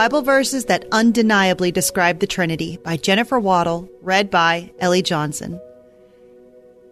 Bible verses that undeniably describe the Trinity by Jennifer Waddle, read by Ellie Johnson.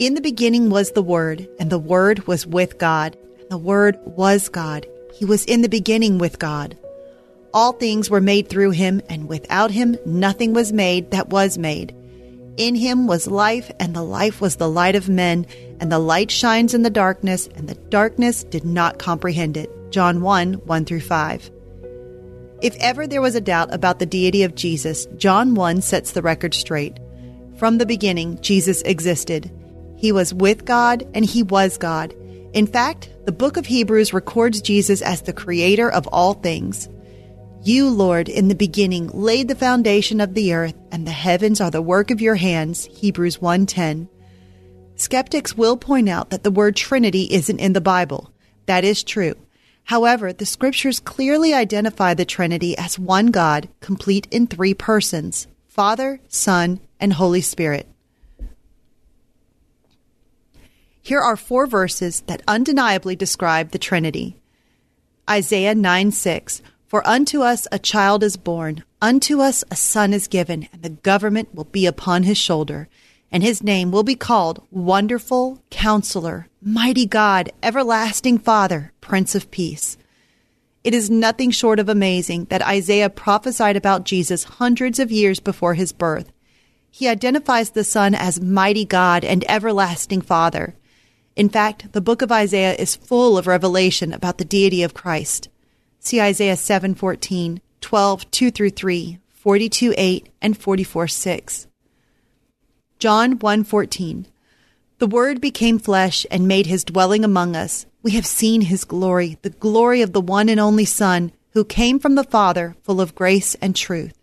In the beginning was the Word, and the Word was with God, and the Word was God. He was in the beginning with God. All things were made through him, and without him nothing was made that was made. In him was life, and the life was the light of men, and the light shines in the darkness, and the darkness did not comprehend it. John 1 1 through 5. If ever there was a doubt about the deity of Jesus, John 1 sets the record straight. From the beginning, Jesus existed. He was with God and he was God. In fact, the book of Hebrews records Jesus as the creator of all things. You, Lord, in the beginning laid the foundation of the earth, and the heavens are the work of your hands. Hebrews 1:10. Skeptics will point out that the word Trinity isn't in the Bible. That is true. However, the scriptures clearly identify the Trinity as one God, complete in three persons Father, Son, and Holy Spirit. Here are four verses that undeniably describe the Trinity. Isaiah 9 6 For unto us a child is born, unto us a son is given, and the government will be upon his shoulder and his name will be called Wonderful Counselor, Mighty God, Everlasting Father, Prince of Peace. It is nothing short of amazing that Isaiah prophesied about Jesus hundreds of years before his birth. He identifies the Son as Mighty God and Everlasting Father. In fact, the book of Isaiah is full of revelation about the deity of Christ. See Isaiah 7:14, 12, 2 through 3, 42, 8, and 44, 6. John 1:14 The word became flesh and made his dwelling among us. We have seen his glory, the glory of the one and only Son, who came from the Father, full of grace and truth.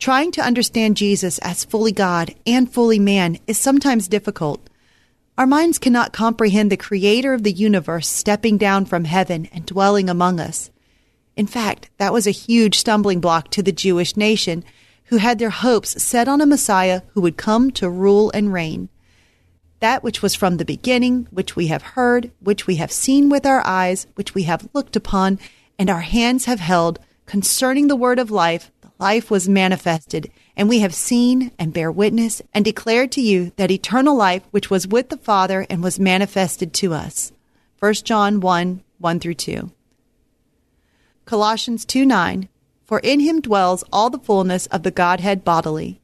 Trying to understand Jesus as fully God and fully man is sometimes difficult. Our minds cannot comprehend the creator of the universe stepping down from heaven and dwelling among us. In fact, that was a huge stumbling block to the Jewish nation who had their hopes set on a Messiah who would come to rule and reign. That which was from the beginning, which we have heard, which we have seen with our eyes, which we have looked upon, and our hands have held, concerning the word of life, the life was manifested, and we have seen and bear witness and declared to you that eternal life which was with the Father and was manifested to us. 1 John 1 1 through 2. Colossians 2 9 for in him dwells all the fullness of the Godhead bodily.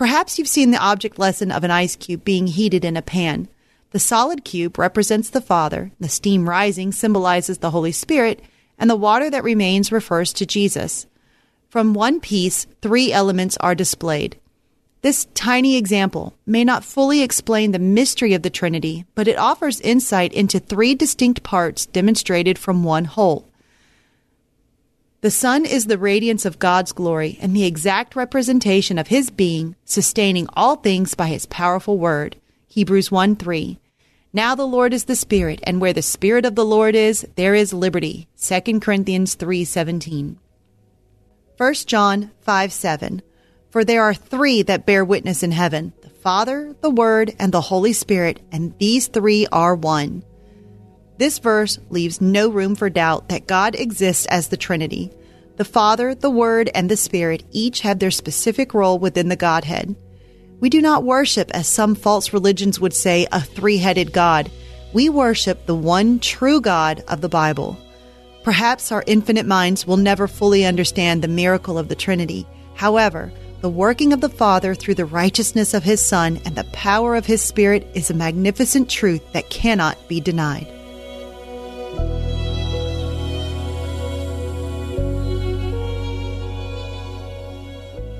Perhaps you've seen the object lesson of an ice cube being heated in a pan. The solid cube represents the Father, the steam rising symbolizes the Holy Spirit, and the water that remains refers to Jesus. From one piece, three elements are displayed. This tiny example may not fully explain the mystery of the Trinity, but it offers insight into three distinct parts demonstrated from one whole. The Son is the radiance of God's glory and the exact representation of His being, sustaining all things by His powerful word. Hebrews 1 3. Now the Lord is the Spirit, and where the Spirit of the Lord is, there is liberty. 2 Corinthians 3 17. 1 John 5 7. For there are three that bear witness in heaven the Father, the Word, and the Holy Spirit, and these three are one. This verse leaves no room for doubt that God exists as the Trinity. The Father, the Word, and the Spirit each have their specific role within the Godhead. We do not worship, as some false religions would say, a three headed God. We worship the one true God of the Bible. Perhaps our infinite minds will never fully understand the miracle of the Trinity. However, the working of the Father through the righteousness of His Son and the power of His Spirit is a magnificent truth that cannot be denied.